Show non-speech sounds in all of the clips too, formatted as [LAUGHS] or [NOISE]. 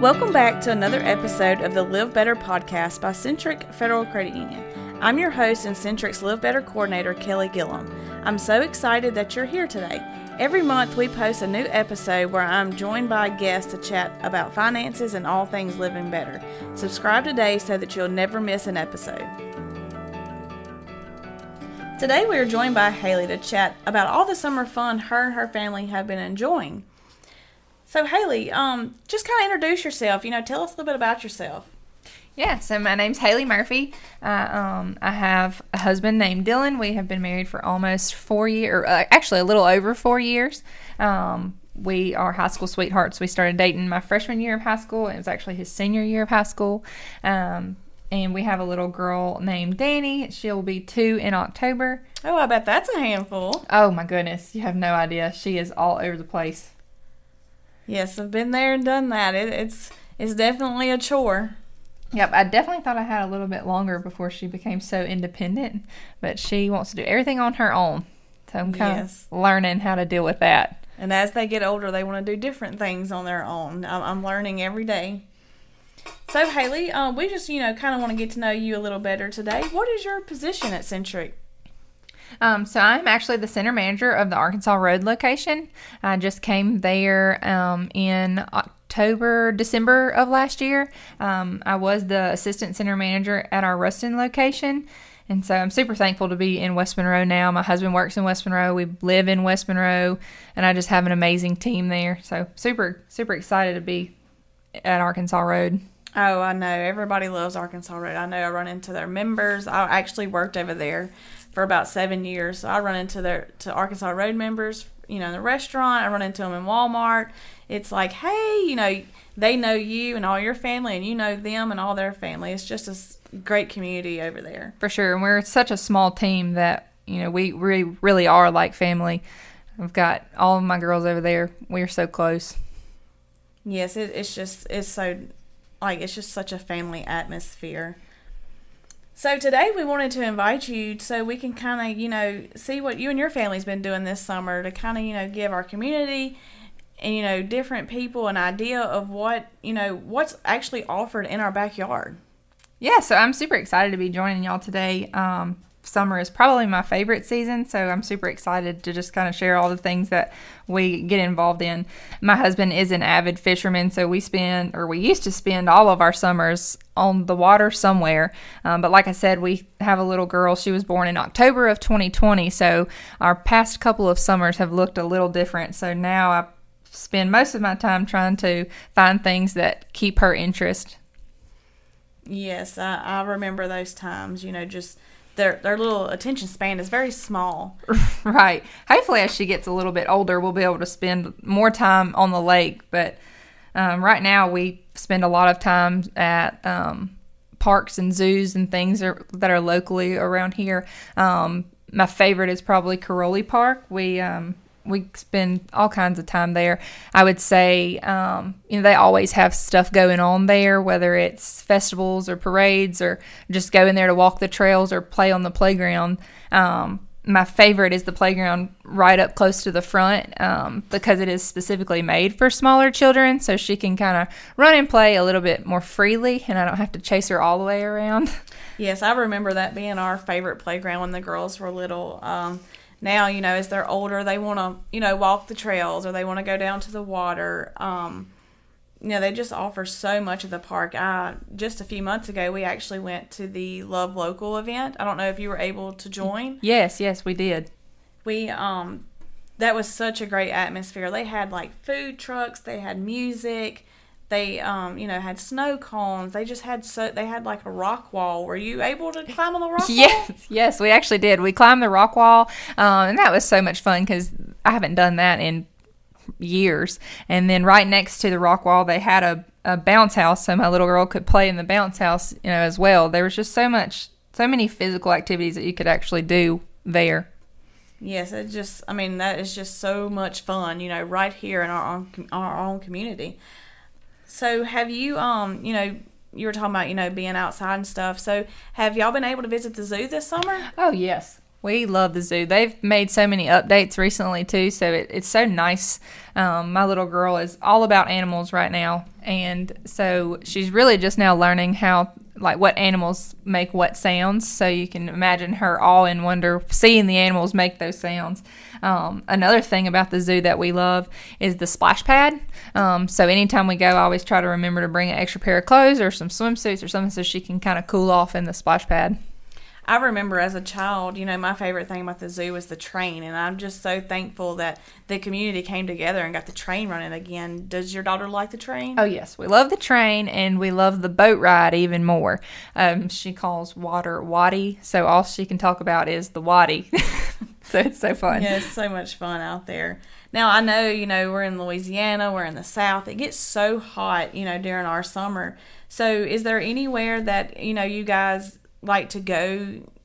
Welcome back to another episode of the Live Better podcast by Centric Federal Credit Union. I'm your host and Centric's Live Better coordinator, Kelly Gillum. I'm so excited that you're here today. Every month, we post a new episode where I'm joined by a guest to chat about finances and all things living better. Subscribe today so that you'll never miss an episode. Today, we are joined by Haley to chat about all the summer fun her and her family have been enjoying. So, Haley, um, just kind of introduce yourself. You know, tell us a little bit about yourself. Yeah, so my name's Haley Murphy. Uh, um, I have a husband named Dylan. We have been married for almost four years, uh, actually a little over four years. Um, we are high school sweethearts. We started dating my freshman year of high school. It was actually his senior year of high school. Um, and we have a little girl named Danny. She'll be two in October. Oh, I bet that's a handful. Oh my goodness, you have no idea. She is all over the place. Yes, I've been there and done that. It, it's it's definitely a chore. Yep, I definitely thought I had a little bit longer before she became so independent, but she wants to do everything on her own. So I'm kind Yes. of learning how to deal with that. And as they get older, they want to do different things on their own. I'm, I'm learning every day. So, Haley, uh, we just, you know, kind of want to get to know you a little better today. What is your position at Centric? Um, so I'm actually the center manager of the Arkansas Road location. I just came there um, in October, December of last year. Um, I was the assistant center manager at our Ruston location. And so I'm super thankful to be in West Monroe now. My husband works in West Monroe. We live in West Monroe, and I just have an amazing team there. So super, super excited to be at Arkansas Road. Oh, I know. Everybody loves Arkansas Road. I know I run into their members. I actually worked over there for about seven years. So I run into their to Arkansas Road members, you know, in the restaurant. I run into them in Walmart. It's like, hey, you know, they know you and all your family, and you know them and all their family. It's just a great community over there. for sure. And we're such a small team that you know we really really are like family. I've got all of my girls over there. We are so close. Yes, it, it's just it's so like it's just such a family atmosphere. So today we wanted to invite you so we can kind of you know see what you and your family's been doing this summer to kind of you know give our community and you know different people an idea of what you know what's actually offered in our backyard. Yeah, so I'm super excited to be joining y'all today. Um, summer is probably my favorite season, so I'm super excited to just kind of share all the things that we get involved in. My husband is an avid fisherman, so we spend, or we used to spend all of our summers on the water somewhere. Um, but like I said, we have a little girl. She was born in October of 2020, so our past couple of summers have looked a little different. So now I spend most of my time trying to find things that keep her interest. Yes, I, I remember those times. You know, just their their little attention span is very small. [LAUGHS] Right. Hopefully, as she gets a little bit older, we'll be able to spend more time on the lake. But um, right now, we spend a lot of time at um, parks and zoos and things are, that are locally around here. Um, my favorite is probably Kiroli Park. We um, we spend all kinds of time there. I would say, um, you know, they always have stuff going on there, whether it's festivals or parades or just go in there to walk the trails or play on the playground. Um, my favorite is the playground right up close to the front um, because it is specifically made for smaller children, so she can kind of run and play a little bit more freely, and I don't have to chase her all the way around. Yes, I remember that being our favorite playground when the girls were little. Now, you know, as they're older, they want to, you know, walk the trails or they want to go down to the water. Um, you know, they just offer so much of the park. I, just a few months ago, we actually went to the Love Local event. I don't know if you were able to join. yes, yes, we did. We, um, that was such a great atmosphere. They had like food trucks, they had music, they, um, you know, had snow cones. They just had so, they had like a rock wall. Were you able to climb on the rock [LAUGHS] wall? Yes, yes, we actually did. We climbed the rock wall, um, and that was so much fun because I haven't done that in years. And then right next to the rock wall, they had a, a bounce house, so my little girl could play in the bounce house, you know, as well. There was just so much, so many physical activities that you could actually do there. Yes, it just I mean that is just so much fun, you know, right here in our own our own community. So have you um, you know, you were talking about, you know, being outside and stuff. So have y'all been able to visit the zoo this summer? Oh yes, We love the zoo. They've made so many updates recently too, so it, it's so nice. Um, my little girl is all about animals right now, and so she's really just now learning how, like, what animals make what sounds. So you can imagine her all in wonder seeing the animals make those sounds. Um, another thing about the zoo that we love is the splash pad. Um, so anytime we go, I always try to remember to bring an extra pair of clothes or some swimsuits or something so she can kind of cool off in the splash pad. I remember as a child, you know, my favorite thing about the zoo was the train, and I'm just so thankful that the community came together and got the train running again. Does your daughter like the train? Oh yes, we love the train and we love the boat ride even more. Um, she calls water waddy, so all she can talk about is the waddy. [LAUGHS] so it's so fun. Yeah, it's so much fun out there. Now I know, you know, we're in Louisiana, we're in the South. It gets so hot, you know, during our summer. So is there anywhere that you know you guys like to go,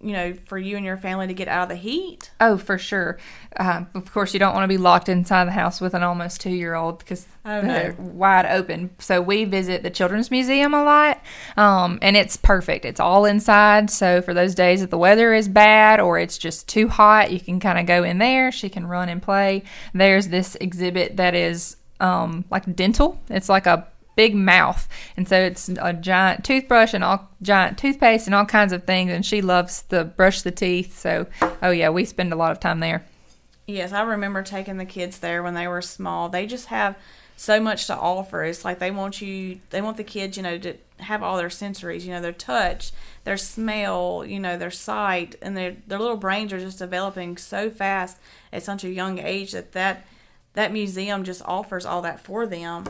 you know, for you and your family to get out of the heat? Oh, for sure. Uh, of course, you don't want to be locked inside the house with an almost two year old because Oh, they're no. wide open. So we visit the Children's Museum a lot, um, and it's perfect. It's all inside. So for those days that the weather is bad or it's just too hot, you can kind of go in there. She can run and play. There's this exhibit that is um, like dental. It's like a big mouth and so it's a giant toothbrush and all giant toothpaste and all kinds of things and she loves to brush the teeth so oh yeah we spend a lot of time there Yes, I remember taking the kids there when they were small. They just have so much to offer. It's like they want you, they want the kids, you know, to have all their sensories, you know, their touch, their smell, you know, their sight, and their their little brains are just developing so fast at such a young age that that that museum just offers all that for them.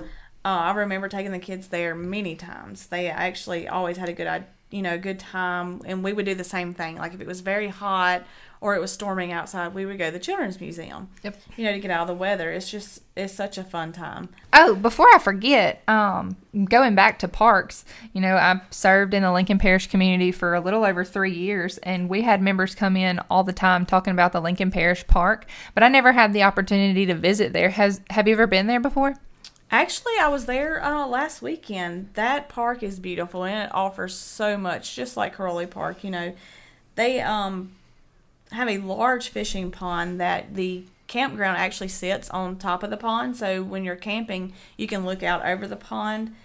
Uh, I remember taking the kids there many times. They actually always had a good, you know, good time, and we would do the same thing. Like if it was very hot or it was storming outside, we would go to the children's museum. Yep. You know, to get out of the weather. It's just it's such a fun time. Oh, before I forget, um, going back to parks, you know, I served in the Lincoln Parish community for a little over three years, and we had members come in all the time talking about the Lincoln Parish Park, but I never had the opportunity to visit there. Has Have you ever been there before? Actually, I was there uh, last weekend. That park is beautiful and it offers so much, just like Kiroli Park. You know, they um have a large fishing pond that the campground actually sits on top of the pond. So when you're camping, you can look out over the pond.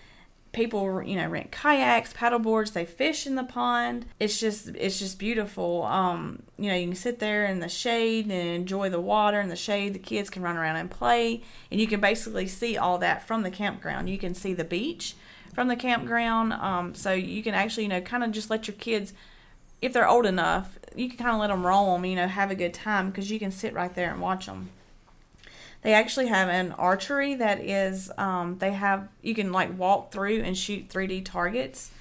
People, you know, rent kayaks, paddle boards. They fish in the pond. It's just, it's just beautiful. Um, you know, you can sit there in the shade and enjoy the water and the shade. The kids can run around and play, and you can basically see all that from the campground. You can see the beach from the campground. Um, so you can actually, you know, kind of just let your kids if they're old enough, you can kind of let them roam, you know, have a good time because you can sit right there and watch them. They actually have an archery that is, um, they have, you can like walk through and shoot 3D targets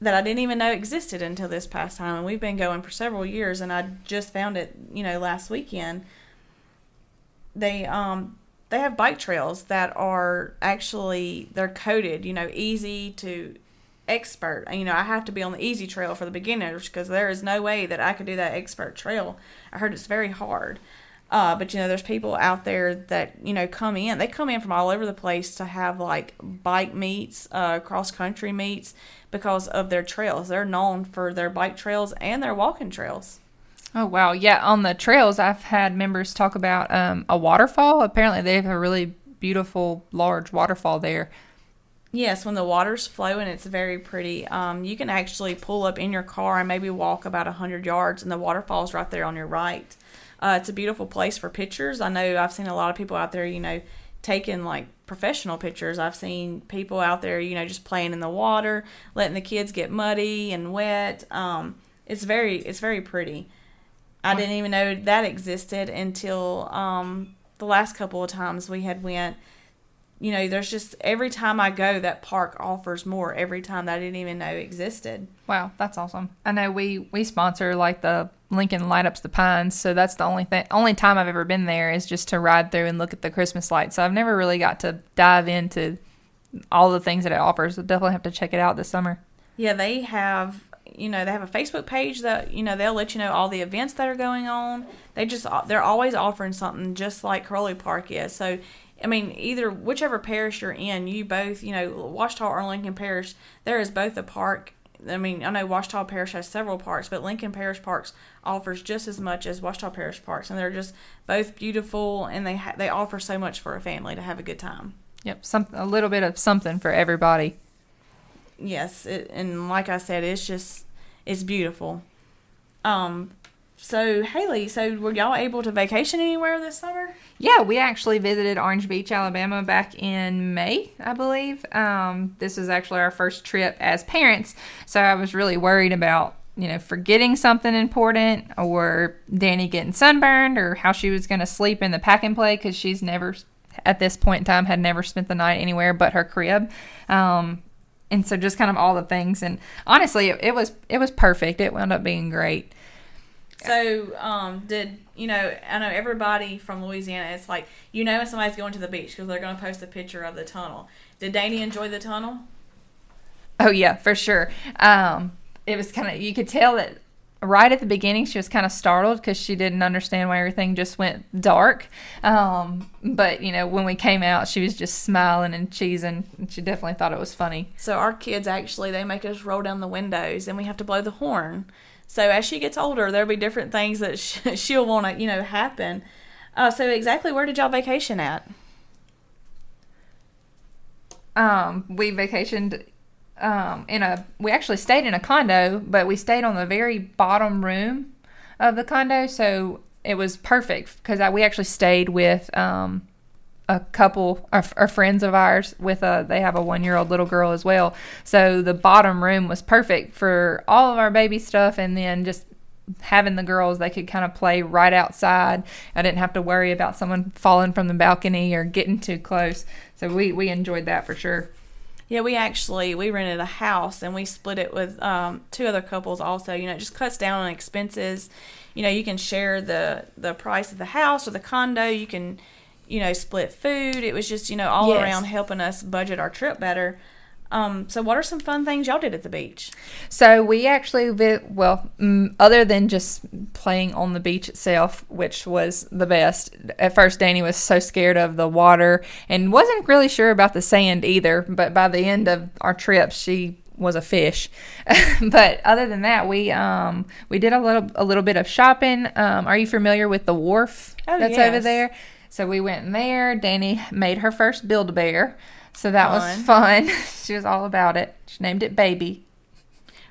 that I didn't even know existed until this past time. And we've been going for several years and I just found it, you know, last weekend. They, um, they have bike trails that are actually, they're coded, you know, easy to expert. You know, I have to be on the easy trail for the beginners because there is no way that I could do that expert trail. I heard it's very hard. Uh, but you know, there's people out there that you know come in. They come in from all over the place to have like bike meets, uh, cross country meets because of their trails. They're known for their bike trails and their walking trails. Oh wow, yeah. On the trails, I've had members talk about um, a waterfall. Apparently, they have a really beautiful, large waterfall there. Yes, when the water's flowing, it's very pretty. Um, you can actually pull up in your car and maybe walk about 100 yards, and the waterfall's right there on your right. Uh, it's a beautiful place for pictures. I know I've seen a lot of people out there, you know, taking like professional pictures. I've seen people out there, you know, just playing in the water, letting the kids get muddy and wet. Um, it's very, it's very pretty. I didn't even know that existed until um, the last couple of times we had went you know, there's just every time I go, that park offers more every time that I didn't even know existed. Wow, that's awesome. I know we we sponsor like the Lincoln Light Ups the Pines, so that's the only thing only time I've ever been there is just to ride through and look at the Christmas lights. So I've never really got to dive into all the things that it offers. I'll definitely have to check it out this summer. Yeah, they have, you know, they have a Facebook page that, you know, they'll let you know all the events that are going on. They just, they're always offering something just like Kiroli Park is. So, I mean, either whichever parish you're in, you both, you know, Ouachita or Lincoln Parish, there is both a park I mean, I know Ouachita Parish has several parks, but Lincoln Parish Parks offers just as much as Ouachita Parish Parks, and they're just both beautiful, and they ha- they offer so much for a family to have a good time. Yep, some a little bit of something for everybody. Yes, it, and like I said, it's just it's beautiful. Um, so Haley, so were y'all able to vacation anywhere this summer? Yeah, we actually visited Orange Beach, Alabama back in May, I believe. Um, this was actually our first trip as parents, so I was really worried about you know forgetting something important or Danny getting sunburned or how she was going to sleep in the pack and play because she's never at this point in time had never spent the night anywhere but her crib. Um, and so just kind of all the things and honestly it, it was it was perfect it wound up being great So, um, did you know? I know everybody from Louisiana. It's like you know when somebody's going to the beach because they're going to post a picture of the tunnel. Did Danny enjoy the tunnel? Oh yeah, for sure. Um, it was kind of you could tell that right at the beginning she was kind of startled because she didn't understand why everything just went dark. Um, but you know when we came out, she was just smiling and cheesing. And she definitely thought it was funny. So our kids actually they make us roll down the windows and we have to blow the horn. So as she gets older, there'll be different things that sh- [LAUGHS] she'll want to you know happen. Uh, so exactly where did y'all vacation at? Um, we vacationed um, in a. We actually stayed in a condo, but we stayed on the very bottom room of the condo, so it was perfect because we actually stayed with um, a couple are, friends of ours with a they have a one year old little girl as well so the bottom room was perfect for all of our baby stuff and then just having the girls they could kind of play right outside i didn't have to worry about someone falling from the balcony or getting too close so we we enjoyed that for sure Yeah, we actually we rented a house and we split it with um, two other couples. Also, you know, it just cuts down on expenses. You know, you can share the the price of the house or the condo. You can, you know, split food. It was just you know all Yes. around helping us budget our trip better. Um, so, what are some fun things y'all did at the beach? So we actually, well, mm, other than just playing on the beach itself, which was the best. At first, Danny was so scared of the water and wasn't really sure about the sand either. But by the end of our trip, she was a fish. [LAUGHS] but other than that, we um we did a little a little bit of shopping. Um, are you familiar with the wharf Oh, that's over there? So we went in there. Danny made her first Build a Bear. So that was Fun. fun. [LAUGHS] she was all about it. She named it Baby.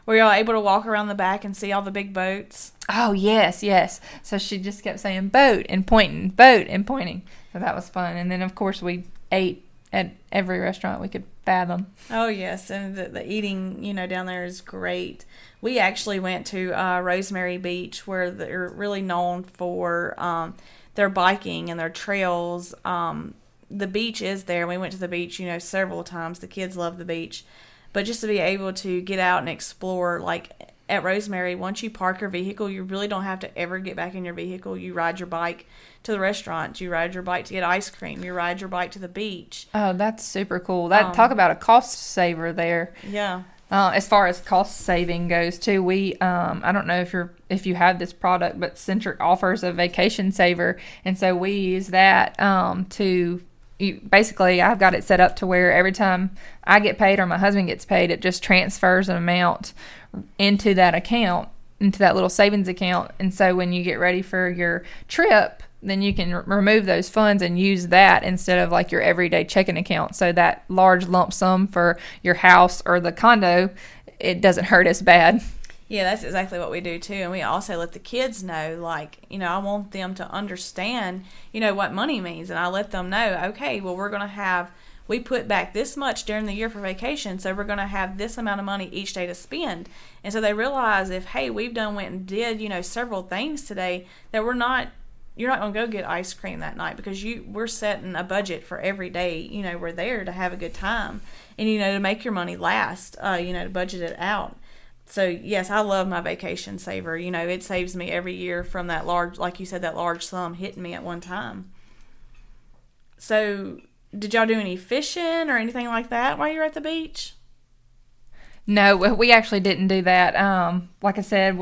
Were y'all able to walk around the back and see all the big boats? Oh yes, yes. So she just kept saying boat and pointing, boat and pointing. So that was fun. And then of course we ate at every restaurant we could fathom. Oh yes, and the, the eating you know down there is great. We actually went to uh, Rosemary Beach where they're really known for um, their biking and their trails. Um, the beach is there. We went to the beach you know several times. The kids love the beach, but just to be able to get out and explore like at Rosemary, once you park your vehicle, you really don't have to ever get back in your vehicle. You ride your bike to the restaurant. You ride your bike to get ice cream. You ride your bike to the beach. Oh, that's super cool. That Um, talk about a cost saver there. Yeah. Uh, as far as cost saving goes, too, we um, I don't know if you're if you have this product, but Centric offers a vacation saver, and so we use that um, to you, basically I've got it set up to where every time I get paid or my husband gets paid, it just transfers an amount into that account, into that little savings account, and so when you get ready for your trip. Then you can r- remove those funds and use that instead of like your everyday checking account. So that large lump sum for your house or the condo, it doesn't hurt as bad. Yeah, that's exactly what we do too. And we also let the kids know, like, you know, I want them to understand, you know, what money means. And I let them know, okay, well, we're going to have, we put back this much during the year for vacation. So we're going to have this amount of money each day to spend. And so they realize if, hey, we've done, went and did, you know, several things today, that we're not, you're not going to go get ice cream that night because you, we're setting a budget for every day. You know, we're there to have a good time and, you know, to make your money last, uh, you know, to budget it out. So yes, I love my vacation saver. You know, it saves me every year from that large, like you said, that large sum hitting me at one time. So, did y'all do any fishing or anything like that while you were at the beach? No, we- we actually didn't do that. Um, like I said,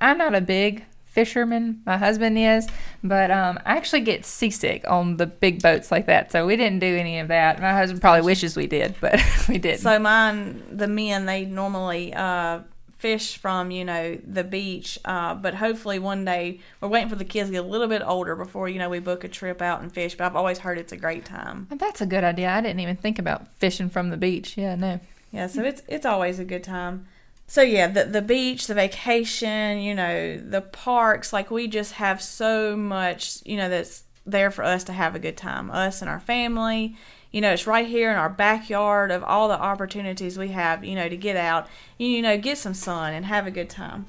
I'm not a big fisherman. My husband is, but um, I actually get seasick on the big boats like that, so we didn't do any of that. My husband probably wishes we did, but [LAUGHS] we didn't. So mine, the men, they normally uh, fish from you know the beach, uh, but hopefully one day we're waiting for the kids to get a little bit older before you know we book a trip out and fish. But I've always heard it's a great time. That's a good idea. I didn't even think about fishing from the beach. Yeah, no. Yeah, so it's it's always a good time. So yeah, the the beach, the vacation, you know, the parks, like we just have so much, you know, that's there for us to have a good time. Us and our family. You know, it's right here in our backyard of all the opportunities we have, you know, to get out, you know, get some sun and have a good time.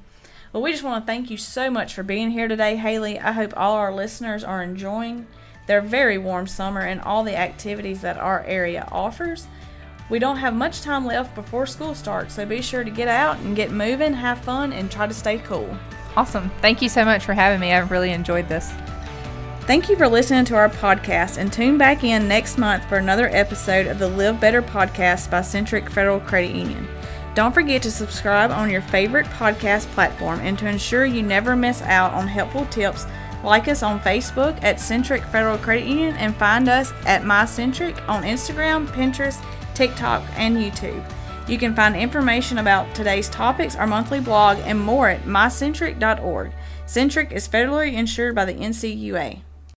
Well, we just want to thank you so much for being here today, Haley. I hope all our listeners are enjoying their very warm summer and all the activities that our area offers. We don't have much time left before school starts, so be sure to get out and get moving, have fun, and try to stay cool. Awesome. Thank you so much for having me. I've really enjoyed this. Thank you for listening to our podcast and tune back in next month for another episode of the Live Better podcast by Centric Federal Credit Union. Don't forget to subscribe on your favorite podcast platform and to ensure you never miss out on helpful tips, like us on Facebook at Centric Federal Credit Union and find us at MyCentric on Instagram, Pinterest, TikTok, and YouTube. You can find information about today's topics, our monthly blog, and more at mycentric.org. Centric is federally insured by the NCUA.